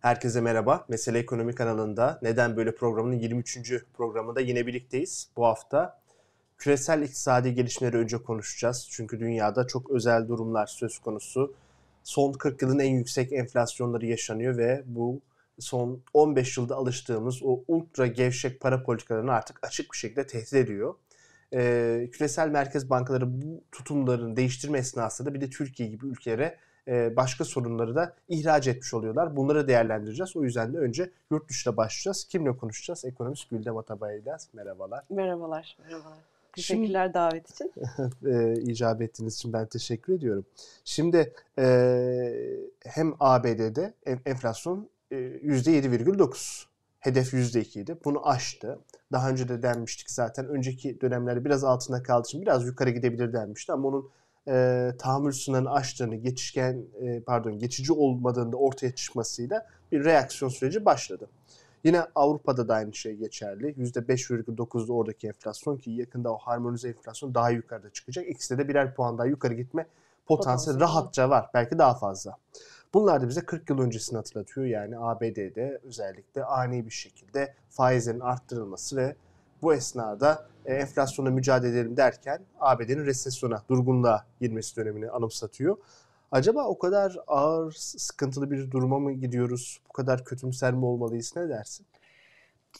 Herkese merhaba. Mesele Ekonomi kanalında Neden Böyle programının 23. programında yine birlikteyiz. Bu hafta küresel iktisadi gelişmeleri önce konuşacağız. Çünkü dünyada çok özel durumlar söz konusu. Son 40 yılın en yüksek enflasyonları yaşanıyor ve bu son 15 yılda alıştığımız o ultra gevşek para politikalarını artık açık bir şekilde tehdit ediyor. Ee, küresel merkez bankaları bu tutumlarını değiştirme esnasında bir de Türkiye gibi ülkelere başka sorunları da ihraç etmiş oluyorlar. Bunları değerlendireceğiz. O yüzden de önce yurt dışına başlayacağız. Kimle konuşacağız? Ekonomist Güldem Atabay'la. Merhabalar. Merhabalar. Merhabalar. Teşekkürler Şimdi, davet için. e, icap ettiğiniz için ben teşekkür ediyorum. Şimdi e, hem ABD'de enflasyon e, %7,9. Hedef %2 idi. Bunu aştı. Daha önce de denmiştik zaten. Önceki dönemlerde biraz altında kaldığı için biraz yukarı gidebilir denmişti ama onun e, tahammül sınırını aştığını, geçişken e, pardon geçici olmadığında ortaya çıkmasıyla bir reaksiyon süreci başladı. Yine Avrupa'da da aynı şey geçerli. %5,9'da oradaki enflasyon ki yakında o harmonize enflasyon daha yukarıda çıkacak. İkisi de birer puan daha yukarı gitme potansiyeli rahatça var. Belki daha fazla. Bunlar da bize 40 yıl öncesini hatırlatıyor. Yani ABD'de özellikle ani bir şekilde faizlerin arttırılması ve bu esnada e, enflasyona mücadele edelim derken ABD'nin resesyona, durgunluğa girmesi dönemini anımsatıyor. Acaba o kadar ağır, sıkıntılı bir duruma mı gidiyoruz? Bu kadar kötümser mi olmalıyız? Ne dersin?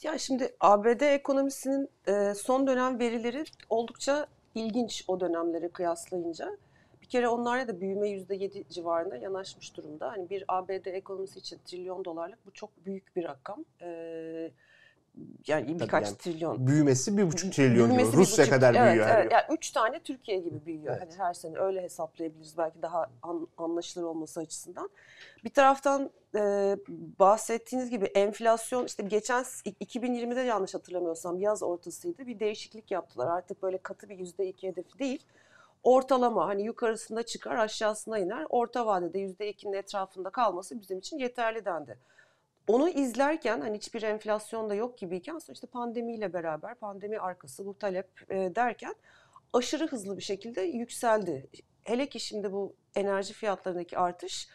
Ya şimdi ABD ekonomisinin e, son dönem verileri oldukça ilginç o dönemleri kıyaslayınca. Bir kere onlarda da büyüme %7 civarında yanaşmış durumda. Hani bir ABD ekonomisi için trilyon dolarlık bu çok büyük bir rakam. Ee, yani birkaç yani trilyon. Büyümesi bir buçuk trilyon büyümesi diyor. Rusya buçuk, kadar evet, büyüyor. Evet, yani üç tane Türkiye gibi büyüyor. Evet. Hani her sene öyle hesaplayabiliriz belki daha an, anlaşılır olması açısından. Bir taraftan e, bahsettiğiniz gibi enflasyon işte geçen 2020'de yanlış hatırlamıyorsam yaz ortasıydı bir değişiklik yaptılar. Artık böyle katı bir yüzde iki hedefi değil. Ortalama hani yukarısında çıkar aşağısına iner. Orta vadede yüzde ikinin etrafında kalması bizim için yeterli dendi onu izlerken hani hiçbir enflasyon da yok gibiyken işte pandemiyle beraber pandemi arkası bu talep e, derken aşırı hızlı bir şekilde yükseldi. Hele ki şimdi bu enerji fiyatlarındaki artış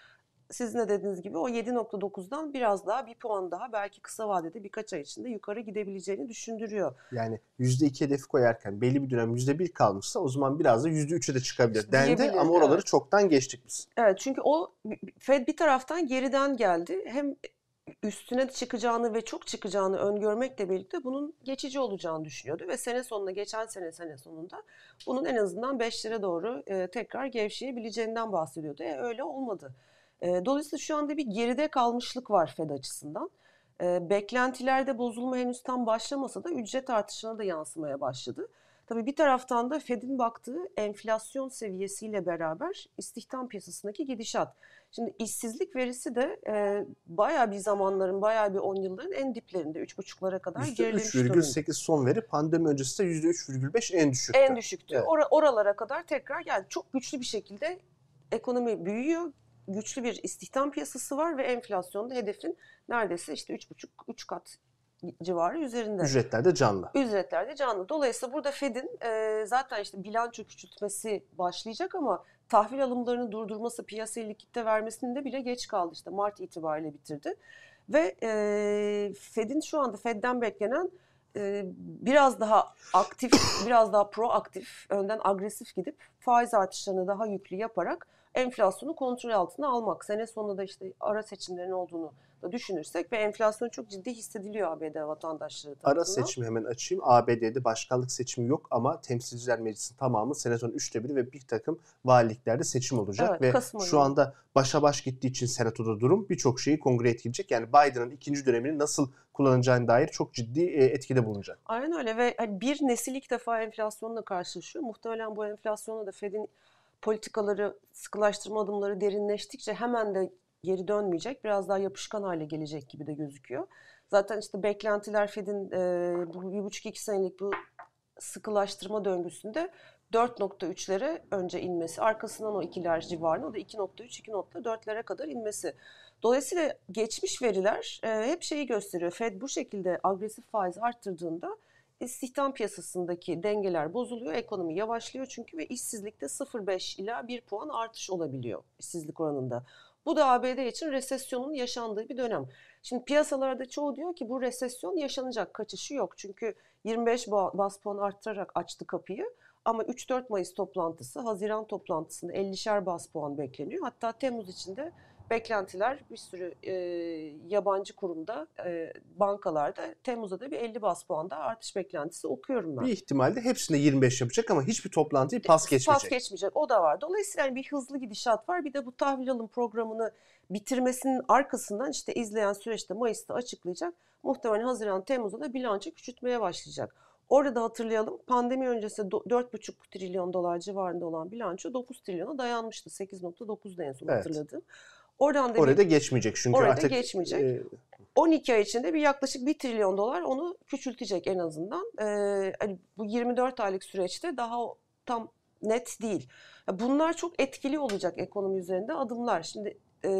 sizin de dediğiniz gibi o 7.9'dan biraz daha bir puan daha belki kısa vadede birkaç ay içinde yukarı gidebileceğini düşündürüyor. Yani %2 hedefi koyarken belli bir dönem %1 kalmışsa o zaman biraz da %3'e de çıkabilir dendi ama oraları evet. çoktan geçtik biz. Evet çünkü o Fed bir taraftan geriden geldi. Hem üstüne çıkacağını ve çok çıkacağını öngörmekle birlikte bunun geçici olacağını düşünüyordu ve sene sonunda geçen sene sene sonunda bunun en azından 5 lira doğru e, tekrar gevşeyebileceğinden bahsediyordu. E, öyle olmadı. E, dolayısıyla şu anda bir geride kalmışlık var Fed açısından. E, beklentilerde bozulma henüz tam başlamasa da ücret artışına da yansımaya başladı. Tabii bir taraftan da Fed'in baktığı enflasyon seviyesiyle beraber istihdam piyasasındaki gidişat. Şimdi işsizlik verisi de e, bayağı bir zamanların, bayağı bir 10 yılların en diplerinde 3,5'lara kadar gerilemiş durumda. %3,8 son veri, pandemi öncesi de %3,5 en düşüktü. En düşüktü. Evet. Or oralara kadar tekrar yani çok güçlü bir şekilde ekonomi büyüyor. Güçlü bir istihdam piyasası var ve enflasyonda hedefin neredeyse işte 3,5-3 kat civarı üzerinde. Ücretler de canlı. Ücretler de canlı. Dolayısıyla burada Fed'in e, zaten işte bilanço küçültmesi başlayacak ama tahvil alımlarını durdurması, piyasaya likitte vermesinde bile geç kaldı. İşte Mart itibariyle bitirdi. Ve e, Fed'in şu anda Fed'den beklenen e, biraz daha aktif, biraz daha proaktif, önden agresif gidip faiz artışlarını daha yüklü yaparak enflasyonu kontrol altına almak. Sene sonunda da işte ara seçimlerin olduğunu düşünürsek ve enflasyon çok ciddi hissediliyor ABD vatandaşları tarafından. Ara seçimi hemen açayım. ABD'de başkanlık seçimi yok ama temsilciler meclisinin tamamı senatonun üçte biri ve bir takım valiliklerde seçim olacak. Evet, ve Kasım şu anda başa baş gittiği için senatoda durum birçok şeyi kongre etkileyecek. Yani Biden'ın ikinci dönemini nasıl kullanacağına dair çok ciddi e, etkide bulunacak. Aynen öyle ve hani bir nesil ilk defa enflasyonla karşılaşıyor. Muhtemelen bu enflasyonla da Fed'in politikaları, sıkılaştırma adımları derinleştikçe hemen de geri dönmeyecek. Biraz daha yapışkan hale gelecek gibi de gözüküyor. Zaten işte beklentiler Fed'in e, bu bir buçuk iki senelik bu sıkılaştırma döngüsünde 4.3'lere önce inmesi, arkasından o ikiler civarında o da 2.3, 2.4'lere kadar inmesi. Dolayısıyla geçmiş veriler e, hep şeyi gösteriyor. Fed bu şekilde agresif faiz arttırdığında istihdam piyasasındaki dengeler bozuluyor, ekonomi yavaşlıyor çünkü ve işsizlikte 0.5 ila 1 puan artış olabiliyor işsizlik oranında. Bu da ABD için resesyonun yaşandığı bir dönem. Şimdi piyasalarda çoğu diyor ki bu resesyon yaşanacak, kaçışı yok. Çünkü 25 bas puan arttırarak açtı kapıyı. Ama 3-4 Mayıs toplantısı, Haziran toplantısında 50'şer bas puan bekleniyor. Hatta Temmuz içinde beklentiler bir sürü e, yabancı kurumda, e, bankalarda Temmuz'da da bir 50 bas puanda artış beklentisi okuyorum ben. Bir ihtimalle hepsinde 25 yapacak ama hiçbir toplantıyı pas geçmeyecek. Pas geçmeyecek o da var. Dolayısıyla yani bir hızlı gidişat var. Bir de bu tahvil alım programını bitirmesinin arkasından işte izleyen süreçte Mayıs'ta açıklayacak. Muhtemelen Haziran, Temmuz'da da bilanço küçültmeye başlayacak. Orada da hatırlayalım pandemi öncesi 4,5 trilyon dolar civarında olan bilanço 9 trilyona dayanmıştı. 8.9'da en son evet. hatırladım. Oradan da Orada bir, geçmeyecek çünkü orada artık. geçmeyecek. E, 12 ay içinde bir yaklaşık 1 trilyon dolar onu küçültecek en azından. Ee, hani bu 24 aylık süreçte daha tam net değil. Bunlar çok etkili olacak ekonomi üzerinde adımlar. Şimdi e,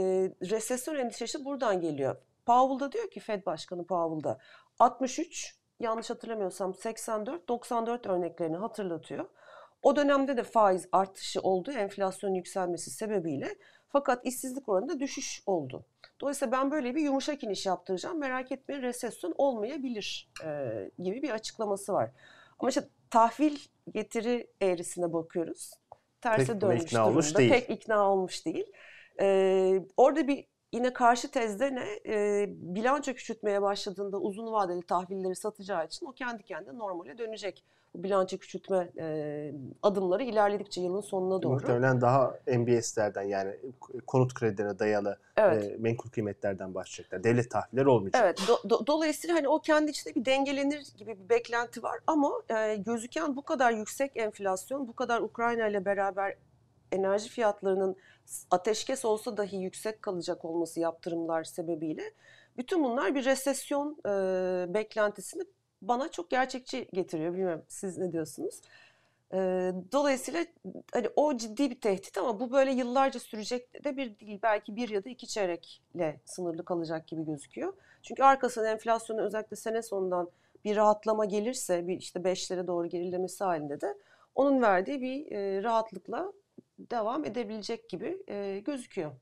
resesyon endişesi buradan geliyor. Powell da diyor ki Fed Başkanı Powell da 63 yanlış hatırlamıyorsam 84 94 örneklerini hatırlatıyor. O dönemde de faiz artışı oldu enflasyon yükselmesi sebebiyle. Fakat işsizlik oranında düşüş oldu. Dolayısıyla ben böyle bir yumuşak iniş yaptıracağım. Merak etmeyin resesyon olmayabilir e, gibi bir açıklaması var. Ama işte tahvil getiri eğrisine bakıyoruz. Terse Pek dönmüş ikna durumda. Olmuş değil. Pek ikna olmuş değil. E, orada bir yine karşı tezde ne? E, bilanço küçültmeye başladığında uzun vadeli tahvilleri satacağı için o kendi kendine normale dönecek bu bilanço küçültme e, adımları ilerledikçe yılın sonuna doğru. Muhtemelen daha MBS'lerden yani konut kredilerine dayalı evet. e, menkul kıymetlerden başlayacaklar. Devlet tahvilleri olmayacak. Evet. Do, do, dolayısıyla hani o kendi içinde bir dengelenir gibi bir beklenti var ama e, gözüken bu kadar yüksek enflasyon, bu kadar Ukrayna ile beraber enerji fiyatlarının ateşkes olsa dahi yüksek kalacak olması yaptırımlar sebebiyle bütün bunlar bir resesyon e, beklentisini bana çok gerçekçi getiriyor. Bilmiyorum siz ne diyorsunuz? dolayısıyla hani o ciddi bir tehdit ama bu böyle yıllarca sürecek de bir değil. Belki bir ya da iki çeyrekle sınırlı kalacak gibi gözüküyor. Çünkü arkasından enflasyonu özellikle sene sonundan bir rahatlama gelirse bir işte beşlere doğru gerilemesi halinde de onun verdiği bir rahatlıkla devam edebilecek gibi gözüküyor.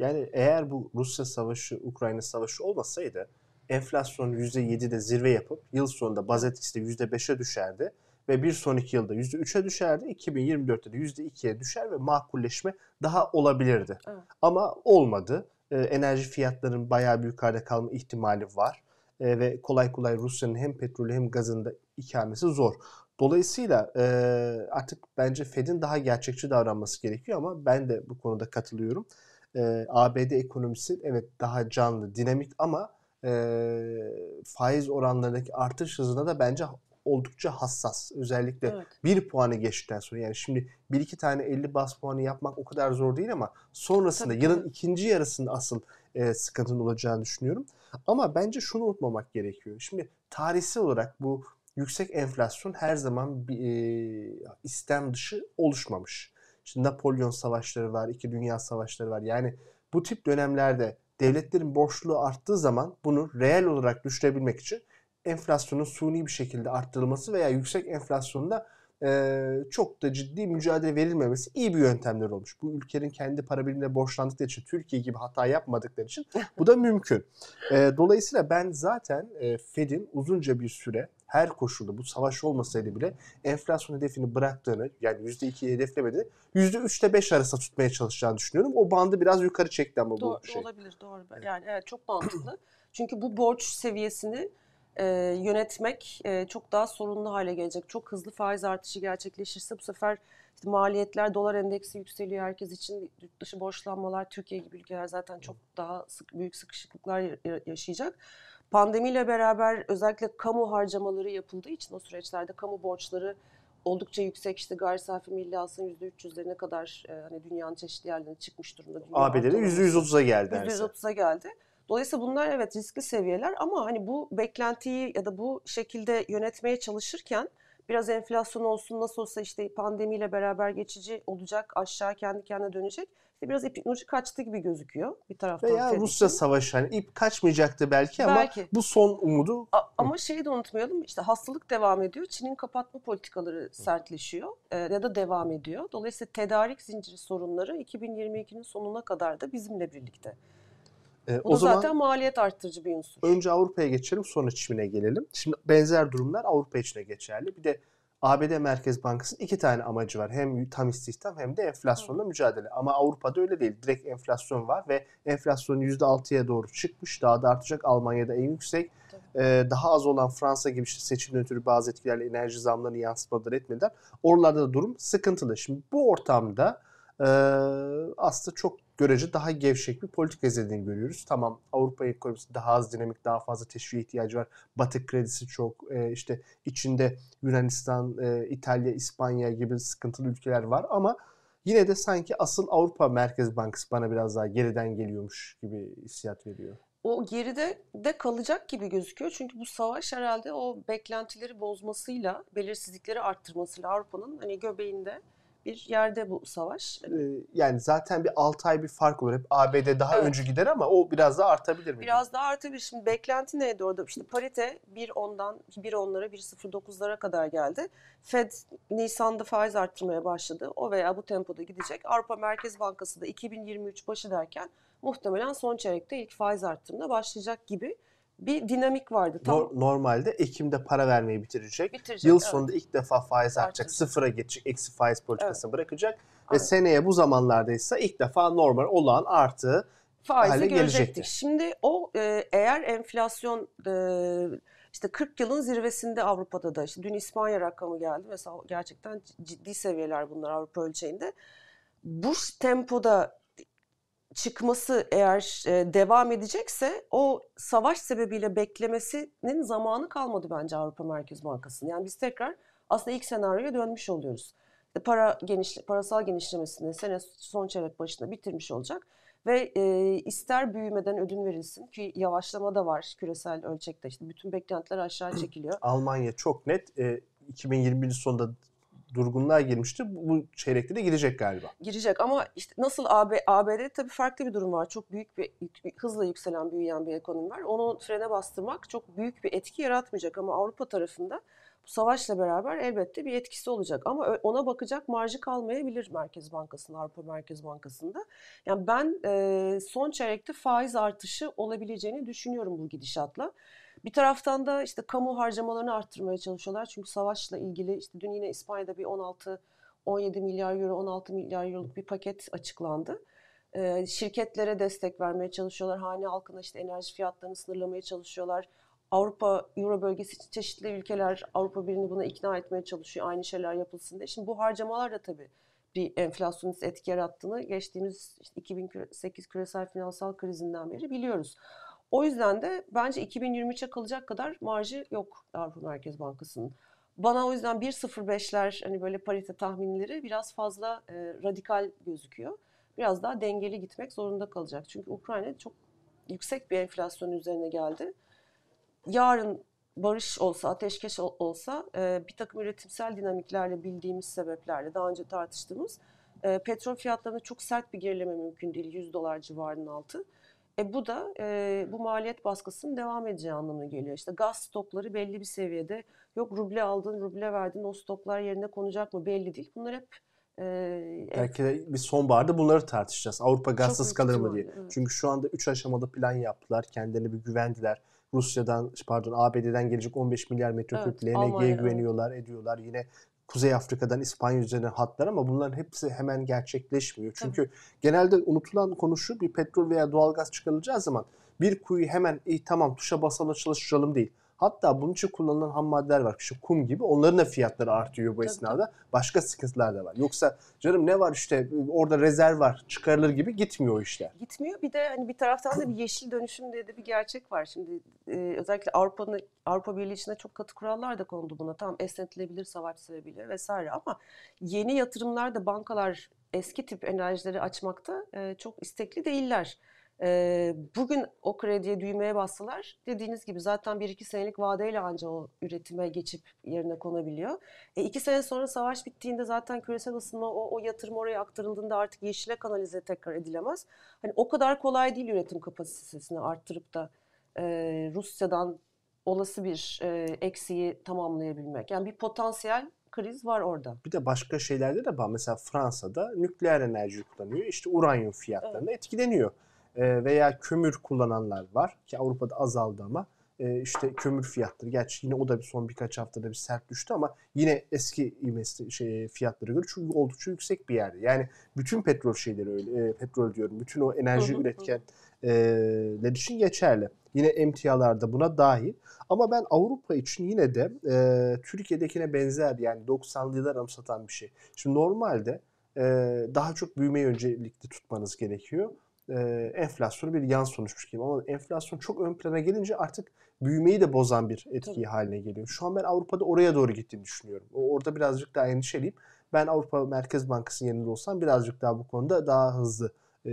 Yani eğer bu Rusya savaşı, Ukrayna savaşı olmasaydı enflasyon %7'de zirve yapıp yıl sonunda baz etkisi de %5'e düşerdi ve bir sonraki yılda %3'e düşerdi. 2024'te de %2'ye düşer ve makulleşme daha olabilirdi. Evet. Ama olmadı. Ee, enerji fiyatlarının bayağı bir yukarıda kalma ihtimali var. Ee, ve kolay kolay Rusya'nın hem petrolü hem gazında ikamesi zor. Dolayısıyla e, artık bence Fed'in daha gerçekçi davranması gerekiyor ama ben de bu konuda katılıyorum. E, ABD ekonomisi evet daha canlı, dinamik ama e, faiz oranlarındaki artış hızına da bence oldukça hassas. Özellikle evet. bir puanı geçtikten sonra yani şimdi bir iki tane 50 bas puanı yapmak o kadar zor değil ama sonrasında tabii, yılın ikinci yarısında asıl e, sıkıntının olacağını düşünüyorum. Ama bence şunu unutmamak gerekiyor. Şimdi tarihsel olarak bu yüksek enflasyon her zaman bir e, istem dışı oluşmamış. Şimdi Napolyon savaşları var, iki dünya savaşları var. Yani bu tip dönemlerde devletlerin borçluluğu arttığı zaman bunu reel olarak düşürebilmek için enflasyonun suni bir şekilde arttırılması veya yüksek enflasyonda e, çok da ciddi mücadele verilmemesi iyi bir yöntemler olmuş. Bu ülkenin kendi para birimine borçlandıkları için, Türkiye gibi hata yapmadıkları için bu da mümkün. E, dolayısıyla ben zaten e, Fed'in uzunca bir süre her koşulda bu savaş olmasaydı bile enflasyon hedefini bıraktığını yani %2'yi hedeflemediğini %3 ile 5 arasında tutmaya çalışacağını düşünüyorum. O bandı biraz yukarı çekti ama doğru, bu şey. Olabilir doğru. Yani evet çok mantıklı. Çünkü bu borç seviyesini e, yönetmek e, çok daha sorunlu hale gelecek. Çok hızlı faiz artışı gerçekleşirse bu sefer işte maliyetler, dolar endeksi yükseliyor herkes için. Yurt dışı borçlanmalar, Türkiye gibi ülkeler zaten çok daha sık, büyük sıkışıklıklar yaşayacak. Pandemiyle beraber özellikle kamu harcamaları yapıldığı için o süreçlerde kamu borçları oldukça yüksek işte gayri safi milli hasılanın %300'lerine kadar e, hani dünyanın çeşitli yerlerine çıkmış durumda. ABD'de %130'a geldi. %130'a geldi. Dolayısıyla bunlar evet riskli seviyeler ama hani bu beklentiyi ya da bu şekilde yönetmeye çalışırken biraz enflasyon olsun nasıl olsa işte pandemiyle beraber geçici olacak aşağı kendi kendine dönecek. İşte biraz ipin ucu kaçtı gibi gözüküyor bir taraftan. Veya Rusya için. savaşı hani ip kaçmayacaktı belki, Belki. ama bu son umudu A- Ama şeyi de unutmayalım işte hastalık devam ediyor. Çin'in kapatma politikaları sertleşiyor e, ya da devam ediyor. Dolayısıyla tedarik zinciri sorunları 2022'nin sonuna kadar da bizimle birlikte. e, Bu o da zaman zaten maliyet arttırıcı bir unsur. önce Avrupa'ya geçelim sonra Çin'e gelelim. Şimdi benzer durumlar Avrupa için de geçerli. Bir de ABD Merkez Bankası'nın iki tane amacı var. Hem tam istihdam hem de enflasyonla mücadele. Ama Avrupa'da öyle değil. Direkt enflasyon var ve enflasyon %6'ya doğru çıkmış. Daha da artacak. Almanya'da en yüksek. Ee, daha az olan Fransa gibi işte seçimden ötürü bazı etkilerle enerji zamlarını yansıtmaları etmediler. Oralarda da durum sıkıntılı. Şimdi bu ortamda e, aslında çok görece daha gevşek bir politika izlediğini görüyoruz. Tamam Avrupa ekonomisi daha az dinamik, daha fazla teşviğe ihtiyacı var. Batı kredisi çok, e, işte içinde Yunanistan, e, İtalya, İspanya gibi sıkıntılı ülkeler var ama yine de sanki asıl Avrupa Merkez Bankası bana biraz daha geriden geliyormuş gibi hissiyat veriyor. O geride de kalacak gibi gözüküyor. Çünkü bu savaş herhalde o beklentileri bozmasıyla, belirsizlikleri arttırmasıyla Avrupa'nın hani göbeğinde bir yerde bu savaş. E, yani zaten bir 6 ay bir fark olur. Hep ABD daha Evet. önce gider ama o biraz daha artabilir mi? Biraz daha artabilir. Şimdi beklenti neydi orada? İşte parite 1.10'dan 1.10'lara 1.09'lara kadar geldi. Fed Nisan'da faiz arttırmaya başladı. O veya bu tempoda gidecek. Avrupa Merkez Bankası da 2023 başı derken muhtemelen son çeyrekte ilk faiz arttırımına başlayacak gibi bir dinamik vardı. Tam Nor- Normalde Ekim'de para vermeyi bitirecek. bitirecek. Yıl evet. sonunda ilk defa faiz artacak. Artacak. Sıfıra geçecek. Eksi faiz politikasını bırakacak. Ve seneye bu zamanlarda ise ilk defa normal olan artı faizi hale görecektik. gelecekti. Şimdi o e, eğer enflasyon e, işte 40 yılın zirvesinde Avrupa'da da işte dün İspanya rakamı geldi. Mesela gerçekten ciddi seviyeler bunlar Avrupa ölçeğinde. Bu tempoda çıkması eğer e, devam edecekse o savaş sebebiyle beklemesinin zamanı kalmadı bence Avrupa Merkez Bankası'nın. Yani biz tekrar aslında ilk senaryoya dönmüş oluyoruz. Para geniş, parasal genişlemesini sene son çeyrek başında bitirmiş olacak ve e, ister büyümeden ödün verilsin ki yavaşlama da var küresel ölçekte işte bütün beklentiler aşağı çekiliyor. Almanya çok net e, 2021 sonunda durgunluğa girmişti. Bu çeyrekte de gidecek galiba. girecek ama işte nasıl AB, ABD tabii farklı bir durum var. Çok büyük bir hızla yükselen büyüyen bir ekonomi var. Onu frene bastırmak çok büyük bir etki yaratmayacak ama Avrupa tarafında savaşla beraber elbette bir etkisi olacak ama ona bakacak marjı kalmayabilir Merkez Bankası'nda, Avrupa Merkez Bankası'nda. Yani ben e, son çeyrekte faiz artışı olabileceğini düşünüyorum bu gidişatla. Bir taraftan da işte kamu harcamalarını arttırmaya çalışıyorlar. Çünkü savaşla ilgili işte dün yine İspanya'da bir 16 17 milyar euro, 16 milyar euroluk bir paket açıklandı. Ee, şirketlere destek vermeye çalışıyorlar. Hane halkına işte enerji fiyatlarını sınırlamaya çalışıyorlar. Avrupa, Euro bölgesi çeşitli ülkeler Avrupa Birliği'ni buna ikna etmeye çalışıyor. Aynı şeyler yapılsın diye. Şimdi bu harcamalar da tabii bir enflasyonist etki yarattığını geçtiğimiz işte 2008 küresel finansal krizinden beri biliyoruz. O yüzden de bence 2023'e kalacak kadar marjı yok Avrupa Merkez Bankası'nın. Bana o yüzden 1.05'ler hani böyle parite tahminleri biraz fazla e, radikal gözüküyor. Biraz daha dengeli gitmek zorunda kalacak. Çünkü Ukrayna çok yüksek bir enflasyon üzerine geldi. Yarın barış olsa, ateşkes ol- olsa e, bir takım üretimsel dinamiklerle bildiğimiz sebeplerle daha önce tartıştığımız e, petrol fiyatlarında çok sert bir gerileme mümkün değil. 100 dolar civarının altı. E bu da e, bu maliyet baskısının devam edeceği anlamına geliyor. İşte gaz stokları belli bir seviyede. Yok ruble aldın, ruble verdin o stoklar yerine konacak mı belli değil. Bunlar hep e, Belki de bir sonbaharda bunları tartışacağız. Avrupa gazsız kalır mı diye. evet. Çünkü şu anda 3 aşamalı plan yaptılar. Kendilerine bir güvendiler. Rusya'dan, pardon ABD'den gelecek 15 milyar metreküp Evet, LNG'ye güveniyorlar, ediyorlar. Yine Kuzey Afrika'dan İspanya üzerinden hatlar ama bunların hepsi hemen gerçekleşmiyor. Çünkü genelde unutulan konu şu bir petrol veya doğalgaz çıkarılacağı zaman bir kuyu hemen iyi tamam tuşa basalım çalıştıralım değil. Hatta bunun için kullanılan ham maddeler var. İşte kum gibi. Onların da fiyatları artıyor bu Tabii, esnada. Başka sıkıntılar da var. Yoksa canım ne var işte orada rezerv var çıkarılır gibi gitmiyor işler. gitmiyor. Bir de hani bir taraftan da bir yeşil dönüşüm diye de bir gerçek var. Şimdi e, özellikle Avrupa'nın Avrupa Birliği içinde çok katı kurallar da kondu buna. Tamam esnetilebilir savaş sebebiyle vesaire ama yeni yatırımlar da bankalar eski tip enerjileri açmakta e, çok istekli değiller. E, bugün o krediye düğmeye bassalar dediğiniz gibi zaten bir iki senelik vadeyle ancak o üretime geçip yerine konabiliyor. E, iki sene sonra savaş bittiğinde zaten küresel ısınma o, o yatırım oraya aktarıldığında artık yeşile kanalize tekrar edilemez. Hani o kadar kolay değil üretim kapasitesini arttırıp da e, Rusya'dan olası bir e, eksiği tamamlayabilmek. Yani bir potansiyel kriz var orada. Bir de başka şeylerde de var. Mesela Fransa'da nükleer enerji kullanıyor. İşte uranyum fiyatlarına evet. etkileniyor. E, veya kömür kullananlar var ki Avrupa'da azaldı ama e, işte kömür fiyatları gerçi yine o da bir son birkaç haftada bir sert düştü ama yine eski ivmesi şey fiyatları göre çünkü oldukça yüksek bir yerde. Yani bütün petrol şeyleri öyle e, petrol diyorum. Bütün o enerji hı hı, üretkenler için geçerli. Yine emtialarda buna dahil. Ama ben Avrupa için yine de e, Türkiye'dekine benzer yani 90'lı yıllar anımsatan bir şey. Şimdi normalde e, daha çok büyümeyi öncelikli tutmanız gerekiyor. E, enflasyonu bir yan sonuçmuş gibi ama enflasyon çok ön plana gelince artık büyümeyi de bozan bir etki Tabii. haline geliyor. Şu an ben Avrupa'da oraya doğru gittiğini düşünüyorum. Orada birazcık daha endişeliyim. Ben Avrupa Merkez Bankası'nın yerinde olsam birazcık daha bu konuda daha hızlı e,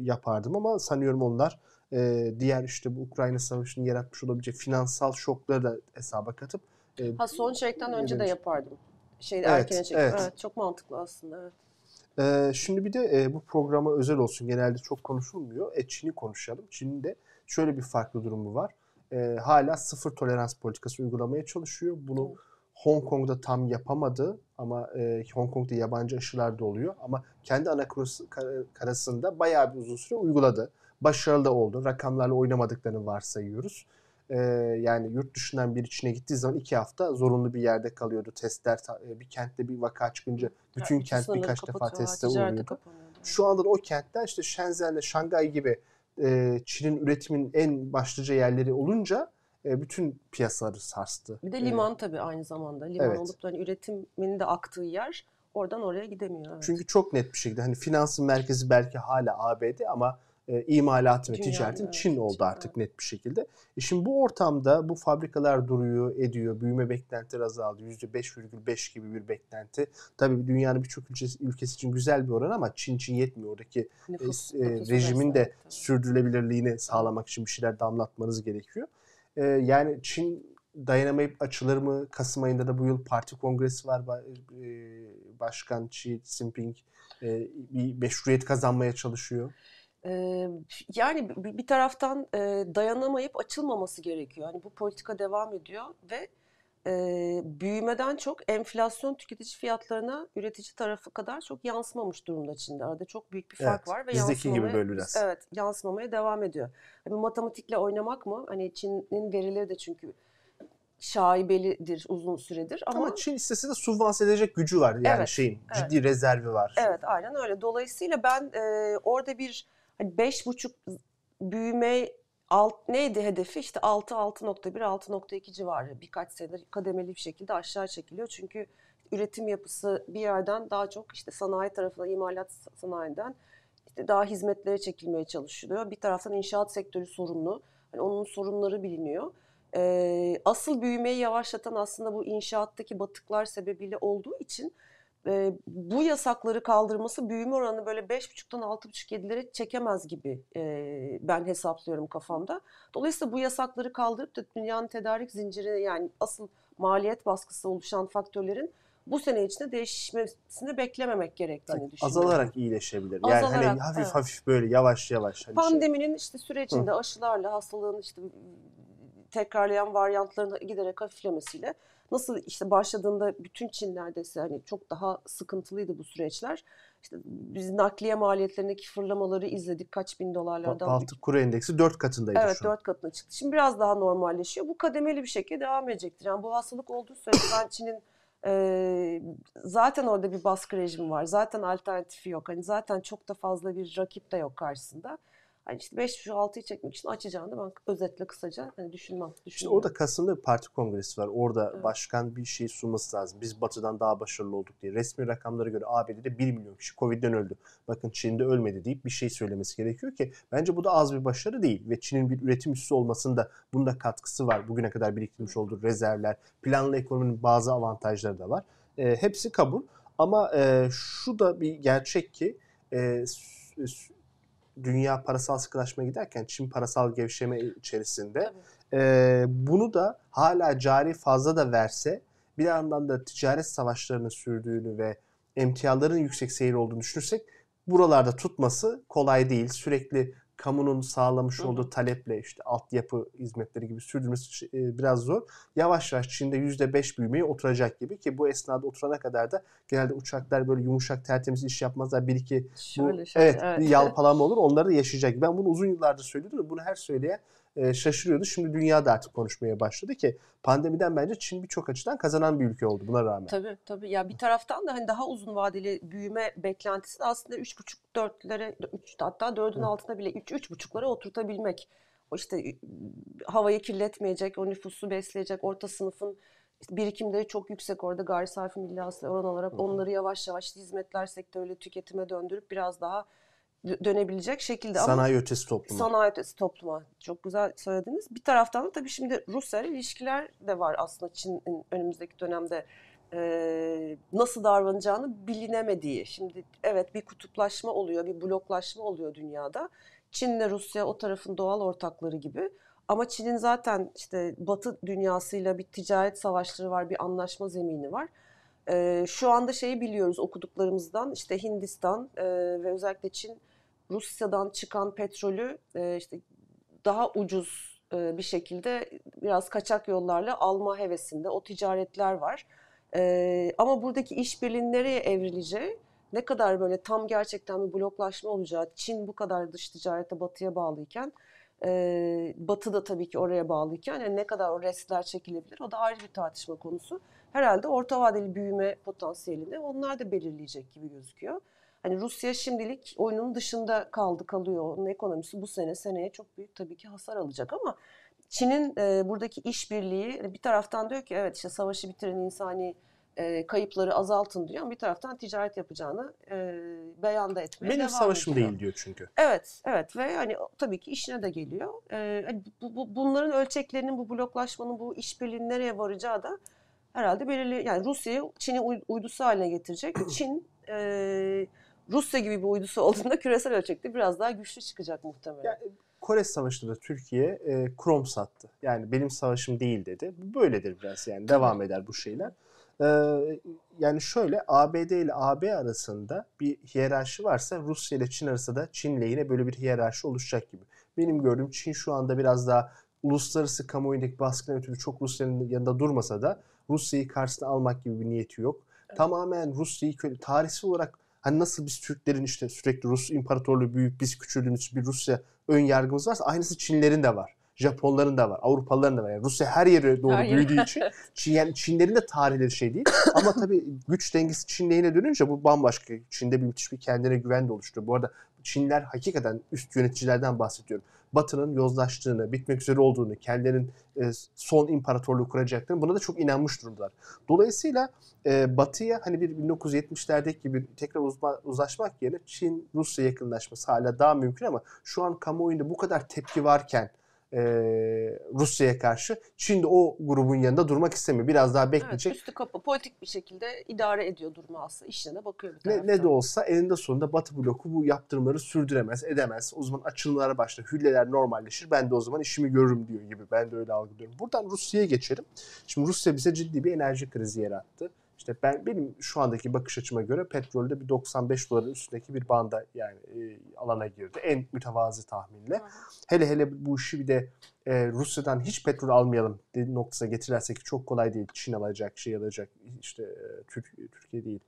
yapardım ama sanıyorum onlar e, diğer işte bu Ukrayna Savaşı'nın yaratmış olabilecek finansal şokları da hesaba katıp e, ha son çeyrekten önce de yapardım. Şey evet, erken çekip. Evet. evet. Çok mantıklı aslında. Evet. Ee, şimdi bir de e, bu programa özel olsun. Genelde çok konuşulmuyor. E, Çin'i konuşalım. Çin'in de şöyle bir farklı durumu var. E, hala sıfır tolerans politikası uygulamaya çalışıyor. Bunu Hong Kong'da tam yapamadı ama e, Hong Kong'da yabancı aşılar da oluyor. Ama kendi ana karasında bayağı bir uzun süre uyguladı başarılı da oldu. Rakamlarla oynamadıklarını varsayıyoruz. Ee, yani yurt dışından bir içine gittiği zaman iki hafta zorunlu bir yerde kalıyordu. Testler e, bir kentte bir vaka çıkınca bütün ya, kent birkaç defa teste uğruyordu. Şu anda da o kentler işte Shenzhen'le Şangay gibi e, Çin'in üretimin en başlıca yerleri olunca e, bütün piyasaları sarstı. Bir de liman ee, tabii aynı zamanda. Liman evet. olup da hani üretimin de aktığı yer oradan oraya gidemiyor. Evet. Çünkü çok net bir şekilde hani finansın merkezi belki hala ABD ama e, imalatı ve ticaretin evet, Çin oldu artık net bir şekilde. E şimdi bu ortamda bu fabrikalar duruyor, ediyor. Büyüme beklentileri azaldı. %5,5 gibi bir beklenti. Tabii dünyanın birçok ülkesi, ülkesi için güzel bir oran ama Çin için yetmiyor. Oradaki nüfus, e, nüfus rejimin de tabii. sürdürülebilirliğini sağlamak için bir şeyler damlatmanız gerekiyor. E, yani Çin dayanamayıp açılır mı? Kasım ayında da bu yıl parti kongresi var. E, Başkan Xi Jinping e, bir meşruiyet kazanmaya çalışıyor yani bir taraftan dayanamayıp açılmaması gerekiyor. Hani bu politika devam ediyor ve büyümeden çok enflasyon tüketici fiyatlarına üretici tarafı kadar çok yansımamış durumda Çin'de. Arada çok büyük bir fark evet, var ve bizdeki gibi böyle biraz. Evet, yansımamaya devam ediyor. Hani matematikle oynamak mı? Hani Çin'in verileri de çünkü şaibelidir uzun süredir ama, ama Çin istese de subvanse edecek gücü var yani evet, şeyin evet. ciddi rezervi var. Evet aynen öyle. Dolayısıyla ben e, orada bir hani beş buçuk büyüme alt, neydi hedefi? İşte 6, 6.1, 6.2 civarı birkaç senedir kademeli bir şekilde aşağı çekiliyor. Çünkü üretim yapısı bir yerden daha çok işte sanayi tarafına, imalat sanayiden işte daha hizmetlere çekilmeye çalışılıyor. Bir taraftan inşaat sektörü sorunlu. Hani onun sorunları biliniyor. Ee, asıl büyümeyi yavaşlatan aslında bu inşaattaki batıklar sebebiyle olduğu için e, bu yasakları kaldırması büyüme oranı böyle 5,5'tan 6,5-7'lere çekemez gibi e, ben hesaplıyorum kafamda. Dolayısıyla bu yasakları kaldırıp da dünyanın tedarik zinciri yani asıl maliyet baskısı oluşan faktörlerin bu sene içinde değişmesini beklememek gerektiğini yani düşünüyorum. Azalarak iyileşebilir. Yani hani Azalarak, hani hafif evet. hafif böyle yavaş yavaş. Hani şey. Pandeminin şey. işte sürecinde Hı. aşılarla hastalığın işte tekrarlayan varyantların giderek hafiflemesiyle nasıl işte başladığında bütün Çin neredeyse hani çok daha sıkıntılıydı bu süreçler. İşte biz nakliye maliyetlerindeki fırlamaları izledik kaç bin dolarlardan. Baltık kuru endeksi dört katındaydı evet, şu an. Evet dört katına çıktı. Şimdi biraz daha normalleşiyor. Bu kademeli bir şekilde devam edecektir. Yani bu hastalık olduğu sürece ben Çin'in e, zaten orada bir baskı rejimi var. Zaten alternatifi yok. Hani zaten çok da fazla bir rakip de yok karşısında. Hani işte 5 şu 6'yı çekmek için açacağını ben özetle kısaca hani düşünmem. İşte orada Kasım'da bir parti kongresi var. Orada evet. başkan bir şey sunması lazım. Biz batıdan daha başarılı olduk diye. Resmi rakamlara göre ABD'de 1 milyon kişi Covid'den öldü. Bakın Çin'de ölmedi deyip bir şey söylemesi gerekiyor ki bence bu da az bir başarı değil. Ve Çin'in bir üretim üssü olmasında bunda katkısı var. Bugüne kadar biriktirmiş olduğu rezervler, planlı ekonominin bazı avantajları da var. E, hepsi kabul. Ama e, şu da bir gerçek ki e, dünya parasal sıkılaşmaya giderken Çin parasal gevşeme içerisinde. E, bunu da hala cari fazla da verse bir yandan da ticaret savaşlarının sürdüğünü ve emtiaların yüksek seyir olduğunu düşünürsek buralarda tutması kolay değil. Sürekli kamunun sağlamış olduğu taleple işte altyapı hizmetleri gibi sürdürmesi e, biraz zor. Yavaş yavaş Çin'de %5 büyümeye oturacak gibi ki bu esnada oturana kadar da genelde uçaklar böyle yumuşak tertemiz iş yapmazlar. Bir iki Şöyle bu, şey, evet, evet. bir yalpalama olur. Onları da yaşayacak. Ben bunu uzun yıllardır söylüyordum. Bunu her söyleyen e, şaşırıyordu. Şimdi dünya da artık konuşmaya başladı ki pandemiden bence Çin birçok açıdan kazanan bir ülke oldu buna rağmen. Tabii tabii. Ya bir taraftan da hani daha uzun vadeli büyüme beklentisi de aslında 3,5-4'lere hatta 4'ün altına bile 3-3,5'lara oturtabilmek. O işte havayı kirletmeyecek, o nüfusu besleyecek, orta sınıfın birikimleri çok yüksek orada gayri safi milli hasıla oran olarak onları yavaş yavaş hizmetler sektörüyle tüketime döndürüp biraz daha dönebilecek şekilde. Sanayi Ama ötesi topluma. Sanayi ötesi topluma. Çok güzel söylediniz. Bir taraftan da tabii şimdi Rusya ile ilişkiler de var aslında Çin'in önümüzdeki dönemde e, nasıl davranacağını bilinemediği. Şimdi evet bir kutuplaşma oluyor, bir bloklaşma oluyor dünyada. Çin'le Rusya o tarafın doğal ortakları gibi. Ama Çin'in zaten işte Batı dünyasıyla bir ticaret savaşları var, bir anlaşma zemini var. E, şu anda şeyi biliyoruz okuduklarımızdan işte Hindistan e, ve özellikle Çin Rusya'dan çıkan petrolü e, işte daha ucuz e, bir şekilde biraz kaçak yollarla alma hevesinde o ticaretler var. E, ama buradaki işbirliğinin nereye evrileceği, ne kadar böyle tam gerçekten bir bloklaşma olacağı, Çin bu kadar dış ticarete batıya bağlıyken, e, batı da tabii ki oraya bağlıyken yani ne kadar o restler çekilebilir o da ayrı bir tartışma konusu. Herhalde orta vadeli büyüme potansiyelini onlar da belirleyecek gibi gözüküyor. Hani Rusya şimdilik oyunun dışında kaldı kalıyor. Onun ekonomisi bu sene seneye çok büyük tabii ki hasar alacak ama Çin'in e, buradaki işbirliği hani bir taraftan diyor ki evet işte savaşı bitirin insani e, kayıpları azaltın diyor ama bir taraftan ticaret yapacağını e, beyan da etmeye Benim devam savaşım ediyor. değil diyor çünkü. Evet, evet ve hani tabii ki işine de geliyor. Ee, hani bu, bu, bunların ölçeklerinin, bu bloklaşmanın, bu işbirliğinin nereye varacağı da herhalde belirli. Yani Rusya'yı Çin'in uy- uydusu haline getirecek. Çin e, Rusya gibi bir uydusu olduğunda küresel ölçekte biraz daha güçlü çıkacak muhtemelen. Ya, Kore Savaşı'nda Türkiye e, krom sattı. Yani benim savaşım değil dedi. Böyledir biraz yani. Devam eder bu şeyler. E, yani şöyle ABD ile AB arasında bir hiyerarşi varsa Rusya ile Çin arasında da Çin lehine böyle bir hiyerarşi oluşacak gibi. Benim gördüğüm Çin şu anda biraz daha uluslararası kamuoyundaki baskıdan ötürü çok Rusya'nın yanında durmasa da Rusya'yı karşısına almak gibi bir niyeti yok. Tamamen Rusya'yı köle, tarihsel olarak hani nasıl biz Türklerin işte sürekli Rus imparatorluğu büyük biz küçüldüğümüz bir Rusya ön yargımız varsa aynısı Çinlerin de var. Japonların da var, Avrupalıların da var. Yani Rusya her yere doğru Her büyüdüğü için Çin, yani Çinlerin de tarihleri şey değil. Ama tabii güç dengesi Çin lehine dönünce bu bambaşka. Çin'de bir müthiş bir kendine güven de oluşturuyor. Bu arada Çinler hakikaten üst yöneticilerden bahsediyorum. Batı'nın yozlaştığını, bitmek üzere olduğunu, kendilerinin e, son imparatorluğu kuracaklarını buna da çok inanmış durumdalar. Dolayısıyla e, Batı'ya hani bir 1970'lerdeki gibi tekrar uzma, uzlaşmak yerine Çin-Rusya yakınlaşması hala daha mümkün ama şu an kamuoyunda bu kadar tepki varken e, Rusya'ya karşı Çin de o grubun yanında durmak istemiyor. Biraz daha Evet, bekleyecek. üstü kapı politik bir şekilde idare ediyor durumu aslında. İşine de bakıyor bir Ne, ne de olsa eninde sonunda Batı bloku bu yaptırımları sürdüremez, edemez. O zaman açılımlara başlar, hülleler normalleşir. Ben de o zaman işimi görürüm diyor gibi. Ben de öyle algılıyorum. Buradan Rusya'ya geçelim. Şimdi Rusya bize ciddi bir enerji krizi yarattı. İşte ben benim şu andaki bakış açıma göre petrolde bir 95 doların üstündeki bir banda yani e, alana girdi. En mütevazı tahminle. Hele hele bu işi bir de e, Rusya'dan hiç petrol almayalım dediği noktasına getirirsek çok kolay değil. Çin alacak, şey alacak, işte e, Türk, Türkiye değil.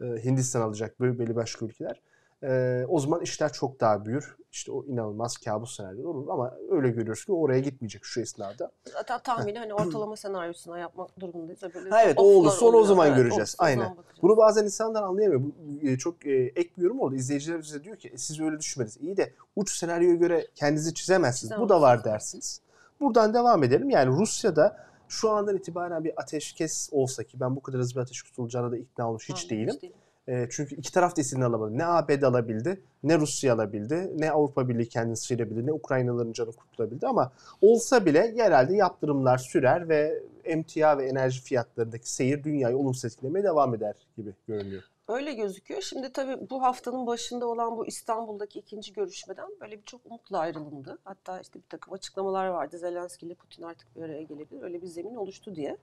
E, Hindistan alacak, böyle belli başka ülkeler. E, o zaman işler çok daha büyür. İşte o inanılmaz kabus senaryo olur ama öyle görüyoruz ki oraya gitmeyecek şu esnada. Zaten tahmini hani ortalama senaryosuna yapmak durumundayız. Böyle Ha, evet, o olursa onu o zaman Evet, göreceğiz. Aynen. bakacağız. Bunu bazen insanlar anlayamıyor. Bu e, çok e, ek bir yorum oldu. İzleyiciler bize diyor ki e, siz öyle düşünmediniz. İyi de uç senaryoya göre kendinizi çizemezsiniz. Bu da var dersiniz. Buradan devam edelim. Yani Rusya'da şu andan itibaren bir ateşkes olsa ki ben bu kadar hızlı bir ateşkes olacağına da ikna olmuş hiç Tamam, değilim. değilim. E, çünkü iki taraf da istediğini alamadı. Ne ABD alabildi, ne Rusya alabildi, ne Avrupa Birliği kendini sıyırabildi, ne Ukraynalıların canı kurtulabildi. Ama olsa bile yerelde yaptırımlar sürer ve emtia ve enerji fiyatlarındaki seyir dünyayı olumsuz etkilemeye devam eder gibi görünüyor. Öyle gözüküyor. Şimdi tabii bu haftanın başında olan bu İstanbul'daki ikinci görüşmeden böyle bir çok umutla ayrılındı. Hatta işte bir takım açıklamalar vardı. Zelenski ile Putin artık bir araya gelebilir. Öyle bir zemin oluştu diye.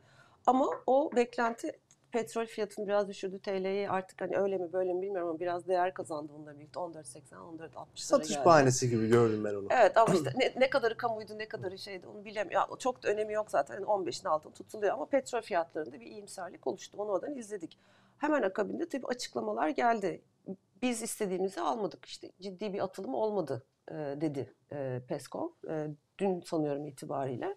Ama o beklenti petrol fiyatını biraz düşürdü. TL'yi artık hani öyle mi böyle mi bilmiyorum ama biraz değer kazandı onunla birlikte. 14.80, 14.60 Satış geldi. bahanesi gibi gördüm ben onu. Evet ama işte ne, ne kadarı kamuydu ne kadarı şeydi onu bilemiyorum. Ya, çok da önemi yok zaten. Yani 15'in altında tutuluyor ama petrol fiyatlarında bir iyimserlik oluştu. Onu oradan izledik. Hemen akabinde tabii açıklamalar geldi. Biz istediğimizi almadık işte ciddi bir atılım olmadı e, dedi e, Peskov. E, dün sanıyorum itibariyle.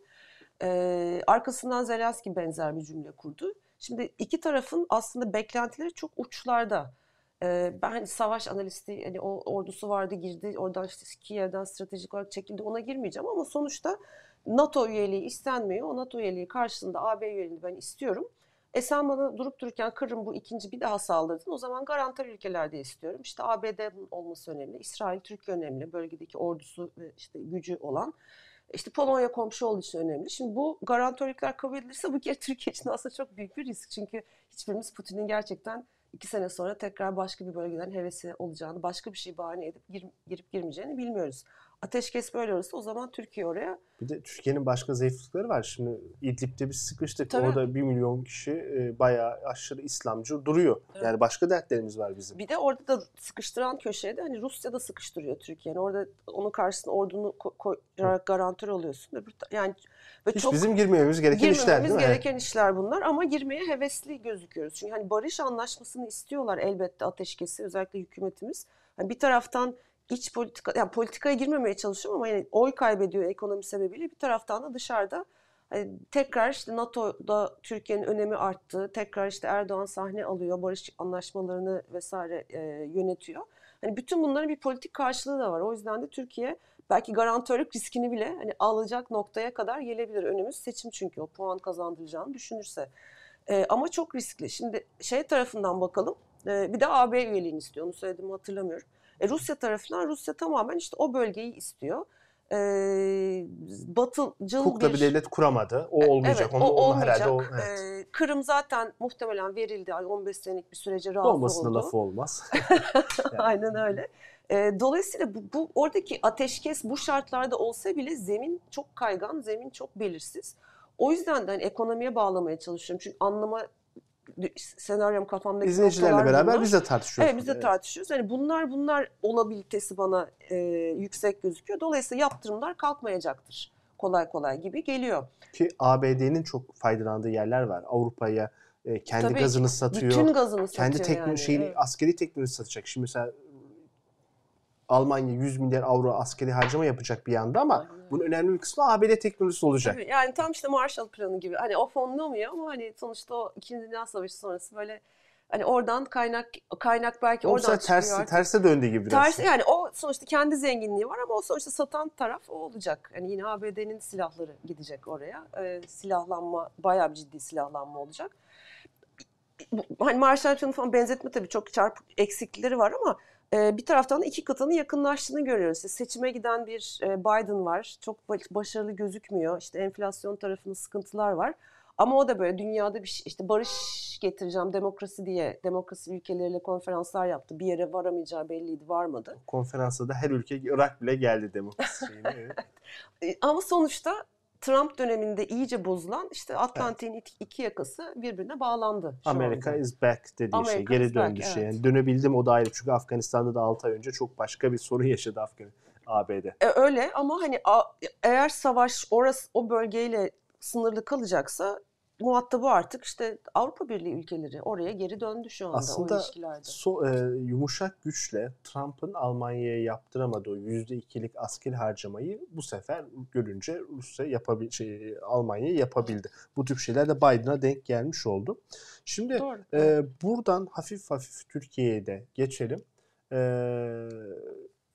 E, arkasından Zelenski benzer bir cümle kurdu. Şimdi iki tarafın aslında beklentileri çok uçlarda. Ee, ben hani savaş analisti hani o ordusu vardı girdi oradan işte Kiev'den stratejik olarak çekildi ona girmeyeceğim ama sonuçta NATO üyeliği istenmiyor. O NATO üyeliği karşılığında AB üyeliğini ben istiyorum. E sen bana durup dururken Kırım bu ikinci bir daha saldırdın. O zaman garantor ülkelerde istiyorum. İşte ABD olması önemli. İsrail, Türkiye önemli. Bölgedeki ordusu ve işte gücü olan. İşte Polonya komşu olduğu için önemli. Şimdi bu garantörlükler kabul edilirse bu kere Türkiye için aslında çok büyük bir risk. Çünkü hiçbirimiz Putin'in gerçekten iki sene sonra tekrar başka bir bölgeden hevesi olacağını, başka bir şey bahane edip gir, girip girmeyeceğini bilmiyoruz. Ateşkes böyle olursa o zaman Türkiye oraya... Bir de Türkiye'nin başka zayıflıkları var. Şimdi İdlib'de biz sıkıştık. Tabii. Orada bir milyon kişi e, bayağı aşırı İslamcı duruyor. Evet. Yani başka dertlerimiz var bizim. Bir de orada da sıkıştıran köşede hani Rusya da sıkıştırıyor Türkiye'yi. Yani orada onun karşısına ordunu ko- koyarak garantör oluyorsun. Yani ve Hiç çok bizim girmememiz gereken işler girmememiz değil mi? gereken işler bunlar ama girmeye hevesli gözüküyoruz. Çünkü hani barış anlaşmasını istiyorlar elbette ateşkesi özellikle hükümetimiz. Yani bir taraftan iç politika yani politikaya girmemeye çalışıyor ama yani oy kaybediyor ekonomi sebebiyle bir taraftan da dışarıda hani tekrar işte NATO'da Türkiye'nin önemi arttı. Tekrar işte Erdoğan sahne alıyor, barış anlaşmalarını vesaire e, yönetiyor. Hani bütün bunların bir politik karşılığı da var. O yüzden de Türkiye belki garantörlük riskini bile hani alacak noktaya kadar gelebilir. Önümüz seçim çünkü o puan kazandıracağını düşünürse. E, ama çok riskli. Şimdi şey tarafından bakalım. E, bir de AB üyeliğini istiyor. Onu söylediğimi hatırlamıyorum. E, Rusya tarafından Rusya tamamen işte o bölgeyi istiyor. E, batıcıl Kukla bir devlet kuramadı. O olmayacak. Evet, Onu, o olmayacak. herhalde o, evet. E, Kırım zaten muhtemelen verildi. Yani 15 senelik bir sürece razı Olmasına oldu. lafı olmaz. Aynen öyle. E, dolayısıyla bu, bu oradaki ateşkes bu şartlarda olsa bile zemin çok kaygan, zemin çok belirsiz. O yüzden de hani ekonomiye bağlamaya çalışıyorum. Çünkü anlama senaryom kafamdaki İzleyicilerle beraber bunlar. biz de tartışıyoruz. Evet biz de tartışıyoruz. Hani bunlar bunlar olabilitesi bana e, yüksek gözüküyor. Dolayısıyla yaptırımlar kalkmayacaktır kolay kolay gibi geliyor. Ki ABD'nin çok faydalandığı yerler var. Avrupa'ya e, kendi Tabii, gazını satıyor. Bütün gazını satıyor kendi teknoloji yani. şeyini, Evet. askeri teknoloji satacak. Şimdi mesela Almanya 100 milyar avro askeri harcama yapacak bir yanda ama Aynen bunun önemli bir kısmı ABD teknolojisi olacak. Tabii, yani tam işte Marshall Planı gibi. Hani o fonlamıyor ama hani sonuçta o İkinci Dünya Savaşı sonrası böyle hani oradan kaynak kaynak belki O oradan çıkıyor tersi, terse döndü gibi biraz. Tersi yani o sonuçta kendi zenginliği var ama o sonuçta satan taraf o olacak. Yani yine ABD'nin silahları gidecek oraya. Ee, silahlanma bayağı bir ciddi silahlanma olacak. Hani Marshall Planı falan benzetme tabii çok çarpık eksiklikleri var ama bir taraftan da iki kıtanın yakınlaştığını görüyoruz. İşte seçime giden bir e, Biden var. Çok ba- başarılı gözükmüyor. İşte enflasyon tarafında sıkıntılar var. Ama o da böyle dünyada bir şey, işte barış getireceğim demokrasi diye demokrasi ülkeleriyle konferanslar yaptı. Bir yere varamayacağı belliydi, varmadı. Konferansta da her ülke Irak bile geldi demokrasi şeyine. evet. E, Ama sonuçta Trump döneminde iyice bozulan işte Atlantik'in iki- iki yakası birbirine bağlandı. anda. is back dediği şey. America Geri is back, döndü şey. evet. Yani dönebildim o da ayrı. Çünkü Afganistan'da da 6 ay önce çok başka bir sorun yaşadı Afgan ABD. E, öyle ama hani a- eğer savaş orası o bölgeyle sınırlı kalacaksa muhatabı artık işte Avrupa Birliği ülkeleri oraya geri döndü şu anda o Aslında ilişkilerde. so, e, yumuşak güçle Trump'ın Almanya'ya yaptıramadığı o %2'lik askeri harcamayı bu sefer görünce Rusya yapabil şey, Almanya yapabildi. Bu tip şeyler de Biden'a denk gelmiş oldu. Şimdi Doğru. e, buradan hafif hafif Türkiye'ye de geçelim. E,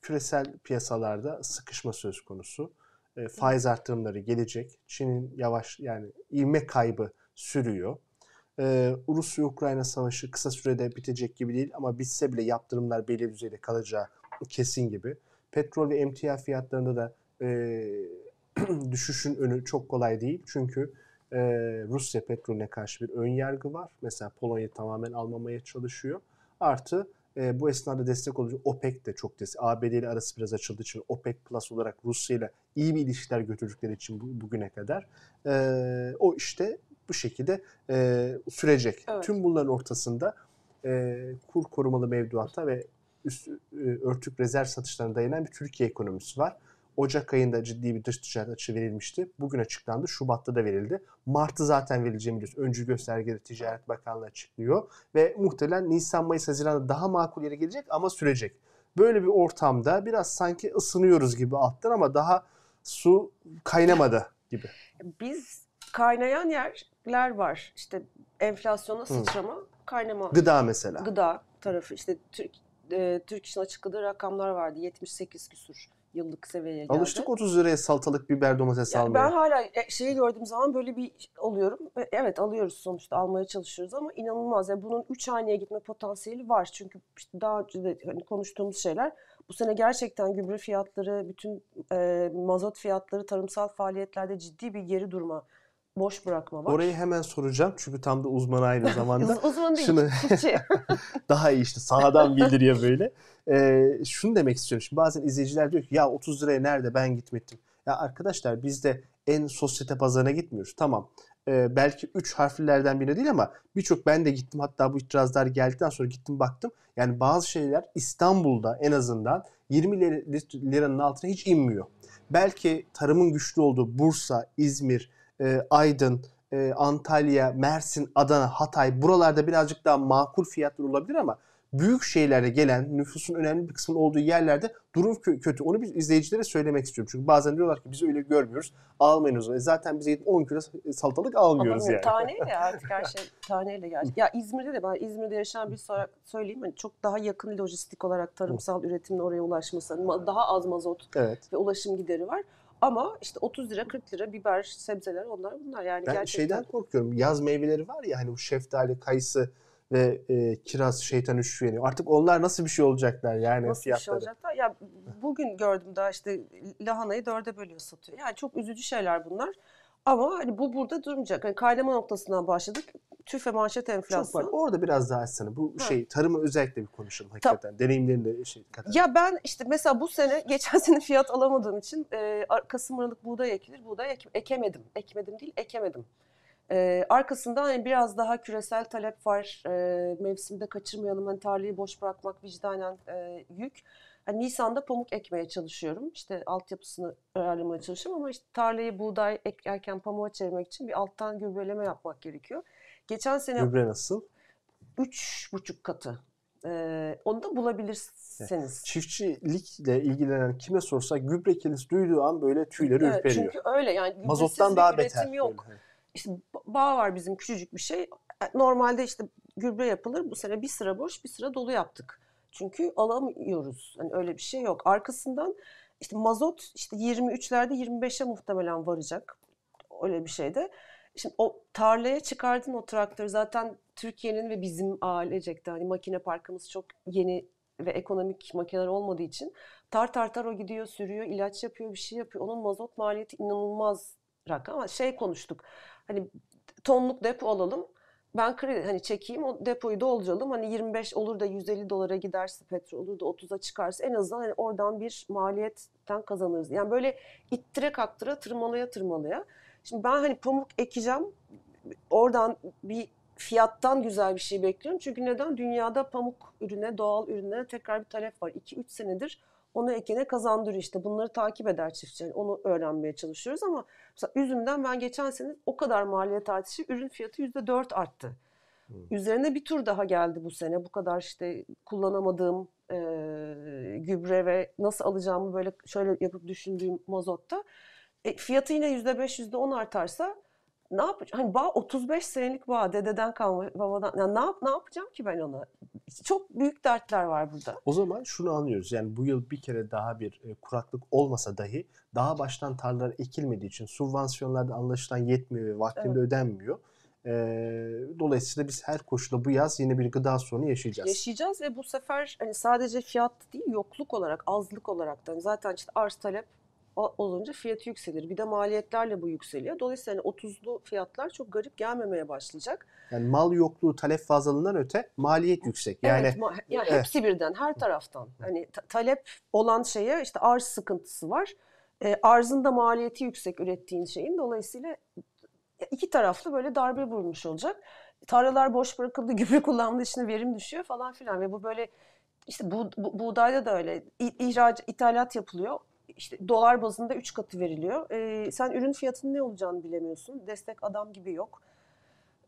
küresel piyasalarda sıkışma söz konusu. E, faiz artırımları gelecek. Çin'in yavaş yani ivme kaybı sürüyor. Ee, Rusya-Ukrayna savaşı kısa sürede bitecek gibi değil ama bitse bile yaptırımlar belli düzeyde kalacağı kesin gibi. Petrol ve emtia fiyatlarında da e, düşüşün önü çok kolay değil. Çünkü e, Rusya petrolüne karşı bir ön yargı var. Mesela Polonya tamamen almamaya çalışıyor. Artı e, bu esnada destek olucu OPEC de çok destek. ABD ile arası biraz açıldığı için OPEC Plus olarak Rusya ile iyi bir ilişkiler götürdükleri için bu, bugüne kadar e, o işte bu şekilde e, sürecek. Evet. Tüm bunların ortasında e, kur korumalı mevduatta ve üst, e, örtük rezerv satışlarına dayanan bir Türkiye ekonomisi var. Ocak ayında ciddi bir dış ticaret açığı verilmişti. Bugün açıklandı. Şubat'ta da verildi. Mart'ta zaten verileceğini biliyoruz. Öncü göstergeleri Ticaret Bakanlığı açıklıyor. Ve muhtemelen Nisan, Mayıs, Haziran'da daha makul yere gelecek ama sürecek. Böyle bir ortamda biraz sanki ısınıyoruz gibi alttan ama daha su kaynamadı gibi. Biz kaynayan yerler var. İşte enflasyona sıçrama, hmm. kaynama. Gıda mesela. Gıda tarafı. İşte Türk, e, Türk İş'in açıkladığı rakamlar vardı. 78 küsur yıllık seviyeye geldi. Alıştık 30 liraya salatalık, biber, domates yani almaya. Ben hala e, şeyi gördüğüm zaman böyle bir oluyorum. Evet alıyoruz sonuçta almaya çalışıyoruz ama inanılmaz. Yani bunun 3 haneye gitme potansiyeli var. Çünkü işte daha önce de hani konuştuğumuz şeyler bu sene gerçekten gübre fiyatları, bütün e, mazot fiyatları tarımsal faaliyetlerde ciddi bir geri durma boş bırakma var. Orayı hemen soracağım çünkü tam da uzman aynı zamanda. uzman değil, Şunu... daha iyi işte sağdan bildiriyor böyle. Ee, şunu demek istiyorum. Şimdi bazen izleyiciler diyor ki ya 30 liraya nerede ben gitmedim. Ya arkadaşlar biz de en sosyete pazarına gitmiyoruz. Tamam e, belki 3 harflilerden biri değil ama birçok ben de gittim hatta bu itirazlar geldikten sonra gittim baktım. Yani bazı şeyler İstanbul'da en azından 20 liranın altına hiç inmiyor. Belki tarımın güçlü olduğu Bursa, İzmir, e, Aydın, e, Antalya, Mersin, Adana, Hatay buralarda birazcık daha makul fiyatlar olabilir ama büyük şehirlerde gelen nüfusun önemli bir kısmının olduğu yerlerde durum kötü. Onu biz izleyicilere söylemek istiyorum. Çünkü bazen diyorlar ki biz öyle görmüyoruz. Almayın o zaman. E zaten biz 10 kilo salatalık almıyoruz Alamıyorum. yani. Taneyle ya artık her şey taneyle gerçek. Ya İzmir'de de ben İzmir'de yaşayan bir olarak söyleyeyim. Hani çok daha yakın lojistik olarak tarımsal üretimin oraya ulaşması. Hani daha az mazot evet. ve ulaşım gideri var. Ama işte 30 lira 40 lira biber, sebzeler onlar bunlar yani ben gerçekten. şeyden korkuyorum. Yaz meyveleri var ya hani bu şeftali, kayısı ve e, kiraz, şeytan üşüyeni. Artık onlar nasıl bir şey olacaklar yani nasıl fiyatları? Nasıl bir şey olacaklar? Ya bugün gördüm daha işte lahanayı dörde bölüyor satıyor. Yani çok üzücü şeyler bunlar. Ama hani bu burada durmayacak. Hani kaynama noktasından başladık. TÜFE manşet enflasyonu. Çok var. Orada biraz daha açsana. Bu ha. şey tarımı özellikle bir konuşalım hakikaten. Ta- Deneyimlerini de şey katalım. Ya ben işte mesela bu sene geçen sene fiyat alamadığım için e, Kasım Aralık buğday ekilir. Buğday ek, ekemedim. Ekmedim değil ekemedim. E, arkasında hani biraz daha küresel talep var. E, mevsimde kaçırmayalım. Hani tarlayı boş bırakmak vicdanen e, yük. Hani Nisan'da pamuk ekmeye çalışıyorum. İşte altyapısını ayarlamaya çalışıyorum ama işte tarlayı buğday ekerken pamuğa çevirmek için bir alttan gübreleme yapmak gerekiyor. Geçen sene... Gübre nasıl? Üç buçuk katı. Ee, onu da bulabilirsiniz. Çiftçilikle ilgilenen kime sorsak gübre kelimesi duyduğu an böyle tüyleri evet, ürperiyor. Çünkü öyle yani Mazottan daha beter. yok. Böyle. İşte bağ var bizim küçücük bir şey. E, normalde işte gübre yapılır. Bu sene bir sıra boş bir sıra dolu yaptık. Çünkü alamıyoruz. Hani öyle bir şey yok. Arkasından işte mazot işte 23'lerde 25'e muhtemelen varacak. Öyle bir şeyde. Şimdi o tarlaya çıkardın o traktörü zaten Türkiye'nin ve bizim ailecekte hani makine parkımız çok yeni ve ekonomik makineler olmadığı için tar tar tar o gidiyor sürüyor ilaç yapıyor bir şey yapıyor. Onun mazot maliyeti inanılmaz rakam ama şey konuştuk hani tonluk depo alalım ben kredi hani çekeyim o depoyu dolduralım. Hani 25 olur da 150 dolara giderse petrol olur da 30'a çıkarsa en azından hani oradan bir maliyetten kazanırız. Yani böyle ittire kaktıra tırmalaya tırmalaya. Şimdi ben hani pamuk ekeceğim. Oradan bir fiyattan güzel bir şey bekliyorum. Çünkü neden? Dünyada pamuk ürüne, doğal ürünlere tekrar bir talep var. 2-3 senedir onu ekene kazandırıyor işte. Bunları takip eder çiftçi. Yani onu öğrenmeye çalışıyoruz ama mesela üzümden ben geçen sene o kadar maliyet artışı ürün fiyatı %4 arttı. Hmm. Üzerine bir tur daha geldi bu sene. Bu kadar işte kullanamadığım e, gübre ve nasıl alacağımı böyle şöyle yapıp düşündüğüm mazotta. E, fiyatı yine %5, %10 artarsa ne yapacağım? Hani bağ 35 senelik bağ dededen kalma babadan. Yani ne, yap, ne yapacağım ki ben ona? Çok büyük dertler var burada. O zaman şunu anlıyoruz. Yani bu yıl bir kere daha bir e, kuraklık olmasa dahi daha baştan tarlalar ekilmediği için subvansiyonlarda anlaşılan yetmiyor ve vaktinde evet. ödenmiyor. E, dolayısıyla biz her koşulda bu yaz yine bir gıda sorunu yaşayacağız. Yaşayacağız ve bu sefer hani sadece fiyat değil yokluk olarak, azlık olarak da zaten işte arz talep olunca fiyatı yükselir. Bir de maliyetlerle bu yükseliyor. Dolayısıyla hani 30'lu fiyatlar çok garip gelmemeye başlayacak. Yani mal yokluğu talep fazlalığından öte maliyet yüksek. Yani evet, ma- yani evet. hepsi birden her taraftan. Hani ta- talep olan şeye işte arz sıkıntısı var. E, arzın da maliyeti yüksek ürettiğin şeyin. Dolayısıyla iki taraflı böyle darbe vurmuş olacak. Tarlalar boş bırakıldı, gübre kullandığı için verim düşüyor falan filan ve bu böyle işte bu, bu buğdayda da öyle ihraç ithalat yapılıyor. İşte dolar bazında 3 katı veriliyor. Ee, sen ürün fiyatının ne olacağını bilemiyorsun. Destek adam gibi yok.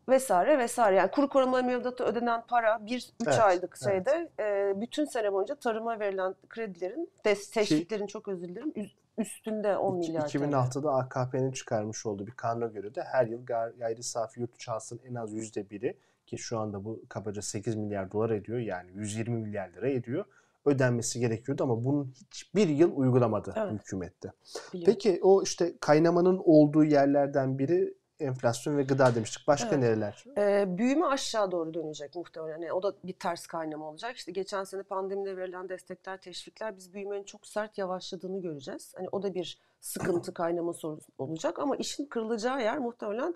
Vesaire vesaire. Yani kuru koruma mevduatı ödenen para 1-3 evet, aylık şeyde evet. e, bütün sene boyunca tarıma verilen kredilerin, teşviklerin çok özür dilerim üstünde 10 milyar 2006'da AKP'nin çıkarmış olduğu bir kanuna göre de her yıl gayri safi yurt içi en az yüzde biri ki şu anda bu kabaca 8 milyar dolar ediyor yani 120 milyar lira ediyor ödenmesi gerekiyordu ama bunun hiçbir yıl uygulamadı evet. hükümette. Biliyorum. Peki o işte kaynamanın olduğu yerlerden biri enflasyon ve gıda demiştik. Başka evet. nereler? Ee, büyüme aşağı doğru dönecek muhtemelen. Yani o da bir ters kaynama olacak. İşte geçen sene pandemide verilen destekler, teşvikler biz büyümenin çok sert yavaşladığını göreceğiz. Hani o da bir sıkıntı kaynama sorusu olacak ama işin kırılacağı yer muhtemelen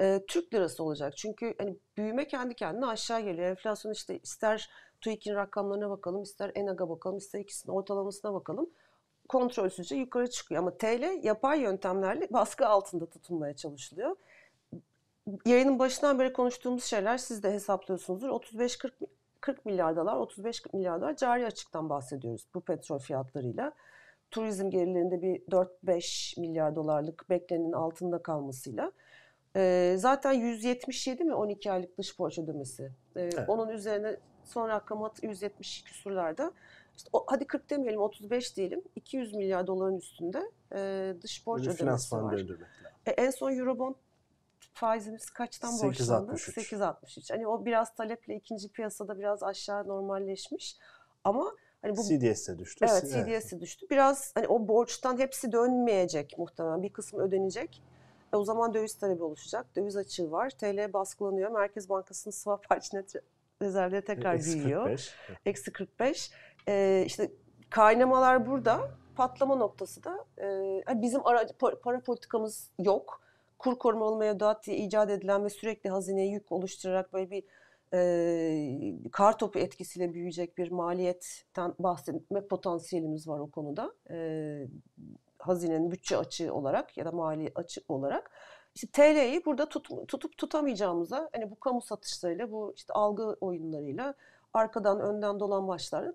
e, Türk lirası olacak. Çünkü hani büyüme kendi kendine aşağı geliyor. Enflasyon işte ister TÜİK'in rakamlarına bakalım, ister ENAG'a bakalım, ister ikisinin ortalamasına bakalım kontrolsüzce yukarı çıkıyor. Ama TL yapay yöntemlerle baskı altında tutulmaya çalışılıyor. Yayının başından beri konuştuğumuz şeyler siz de hesaplıyorsunuzdur. 35-40 40 milyar dolar, 35-40 milyar dolar cari açıktan bahsediyoruz bu petrol fiyatlarıyla. Turizm gelirlerinde bir 4-5 milyar dolarlık beklenenin altında kalmasıyla. Ee, zaten 177 mi 12 aylık dış borç ödemesi. Ee, evet. Onun üzerine son rakam 170 küsurlarda. İşte o, hadi 40 demeyelim 35 diyelim. 200 milyar doların üstünde e, dış borç ödemesi var. E, en son Eurobond faizimiz kaçtan borçlandı? 8.63. Hani o biraz taleple ikinci piyasada biraz aşağı normalleşmiş. Ama hani bu CDS'e düştü. Evet, CDS'e evet. düştü. Biraz hani o borçtan hepsi dönmeyecek muhtemelen. Bir kısmı ödenecek. E, o zaman döviz talebi oluşacak. Döviz açığı var. TL baskılanıyor. Merkez Bankası'nın swap harcnet rezervleri tekrar Eksi büyüyor. 45. Eksi 45. E, işte kaynamalar burada. Patlama noktası da e, bizim ara, para politikamız yok. Kur korumalı mevduat diye icat edilen ve sürekli hazineye yük oluşturarak böyle bir e, kar topu etkisiyle büyüyecek bir maliyetten bahsetme potansiyelimiz var o konuda. E, hazinenin bütçe açığı olarak ya da mali açık olarak. İşte TL'yi burada tut, tutup tutamayacağımıza hani bu kamu satışlarıyla bu işte algı oyunlarıyla arkadan önden dolan başlarla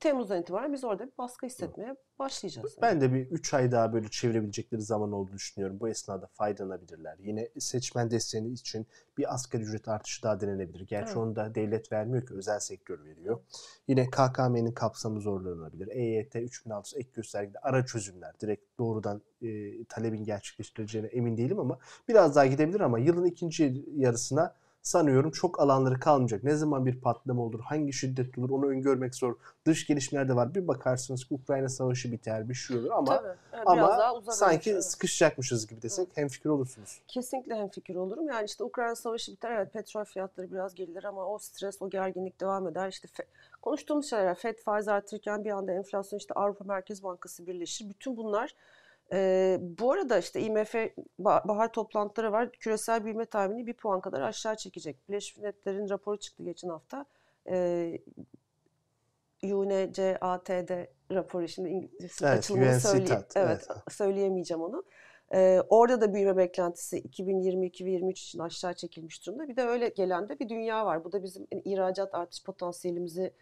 Temmuz'dan itibaren biz orada bir baskı hissetmeye başlayacağız. Ben de bir 3 ay daha böyle çevirebilecekleri zaman olduğunu düşünüyorum. Bu esnada faydalanabilirler. Yine seçmen desteği için bir asgari ücret artışı daha denenebilir. Gerçi evet. onu da devlet vermiyor ki özel sektör veriyor. Yine KKM'nin kapsamı zorlanabilir. EYT 3600 ek göstergede ara çözümler. Direkt doğrudan e, talebin gerçekleştireceğine emin değilim ama biraz daha gidebilir ama yılın ikinci yarısına sanıyorum çok alanları kalmayacak. Ne zaman bir patlama olur, hangi şiddet olur onu öngörmek zor. Dış gelişmeler de var. Bir bakarsınız ki Ukrayna savaşı biter, bir şey olur ama Tabii. Yani ama sanki evet. sıkışacakmışız gibi desek evet. hemfikir olursunuz. Kesinlikle hemfikir olurum. Yani işte Ukrayna savaşı biter, evet petrol fiyatları biraz gelir ama o stres, o gerginlik devam eder. İşte konuştuğumuz şeyler, FED faiz artırırken bir anda enflasyon işte Avrupa Merkez Bankası birleşir. Bütün bunlar ee, bu arada işte IMF bahar toplantıları var. Küresel büyüme tahmini bir puan kadar aşağı çekecek. Birleşmiş Milletler'in raporu çıktı geçen hafta. Ee, UNCATD raporu şimdi İngilizce evet, açılımını söyleye evet, evet. söyleyemeyeceğim onu. Ee, orada da büyüme beklentisi 2022-2023 için aşağı çekilmiş durumda. Bir de öyle gelen de bir dünya var. Bu da bizim ihracat artış potansiyelimizi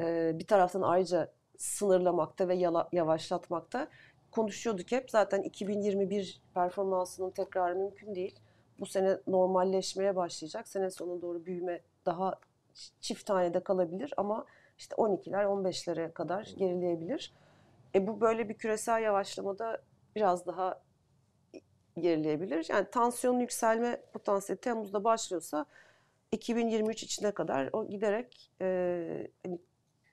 e, bir taraftan ayrıca sınırlamakta ve yala, yavaşlatmakta konuşuyorduk hep. Zaten 2021 performansının tekrarı mümkün değil. Bu sene normalleşmeye başlayacak. Sene sonuna doğru büyüme daha çift tanede kalabilir ama işte 12'ler 15'lere kadar gerileyebilir. E bu böyle bir küresel yavaşlamada biraz daha gerileyebilir. Yani tansiyonun yükselme potansiyeli Temmuz'da başlıyorsa 2023 içine kadar o giderek e, hani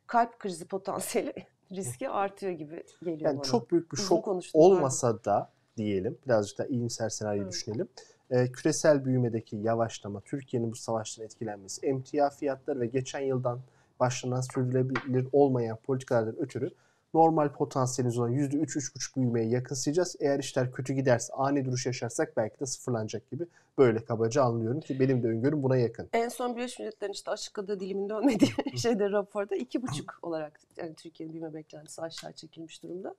kalp krizi potansiyeli riski artıyor gibi geliyor yani bana. Çok büyük bir şok olmasa pardon. da diyelim birazcık da iyimser senaryoyu evet. düşünelim. Ee, küresel büyümedeki yavaşlama, Türkiye'nin bu savaştan etkilenmesi, emtia fiyatları ve geçen yıldan başlanan sürdürülebilir olmayan politikalardan ötürü normal potansiyelimiz olan %3-3,5 büyümeye yakınsayacağız. Eğer işler kötü giderse, ani duruş yaşarsak belki de sıfırlanacak gibi böyle kabaca anlıyorum ki benim de öngörüm buna yakın. En son Birleşmiş Milletler'in işte açıkladığı dilimin dönmediği şeyde raporda iki buçuk olarak yani Türkiye'nin büyüme beklentisi aşağı çekilmiş durumda.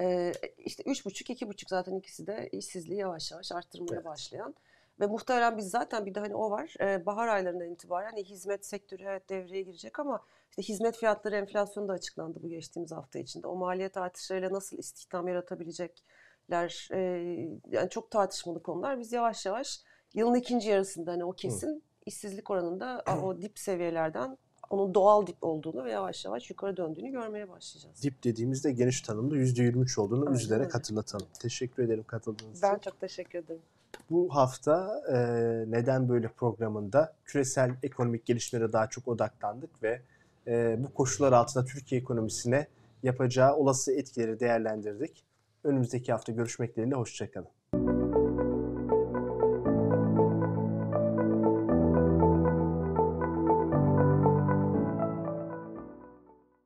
Ee, işte buçuk, iki buçuk zaten ikisi de işsizliği yavaş yavaş arttırmaya Evet. başlayan. Ve muhtemelen biz zaten bir de hani o var. Ee, bahar aylarından itibaren hani hizmet sektörü evet devreye girecek ama işte hizmet fiyatları enflasyonu da açıklandı bu geçtiğimiz hafta içinde. O maliyet artışlarıyla nasıl istihdam yaratabilecekler e, yani çok tartışmalı konular. Biz yavaş yavaş yılın ikinci yarısında hani o kesin işsizlik oranında o dip seviyelerden onun doğal dip olduğunu ve yavaş yavaş yukarı döndüğünü görmeye başlayacağız. Dip dediğimizde geniş tanımda %23 olduğunu Aynen üzülerek öyle. hatırlatalım. Teşekkür ederim katıldığınız için. Ben çok teşekkür ederim. Bu hafta e, Neden Böyle programında küresel ekonomik gelişmelere daha çok odaklandık ve e, bu koşullar altında Türkiye ekonomisine yapacağı olası etkileri değerlendirdik. Önümüzdeki hafta görüşmek dileğiyle, hoşçakalın.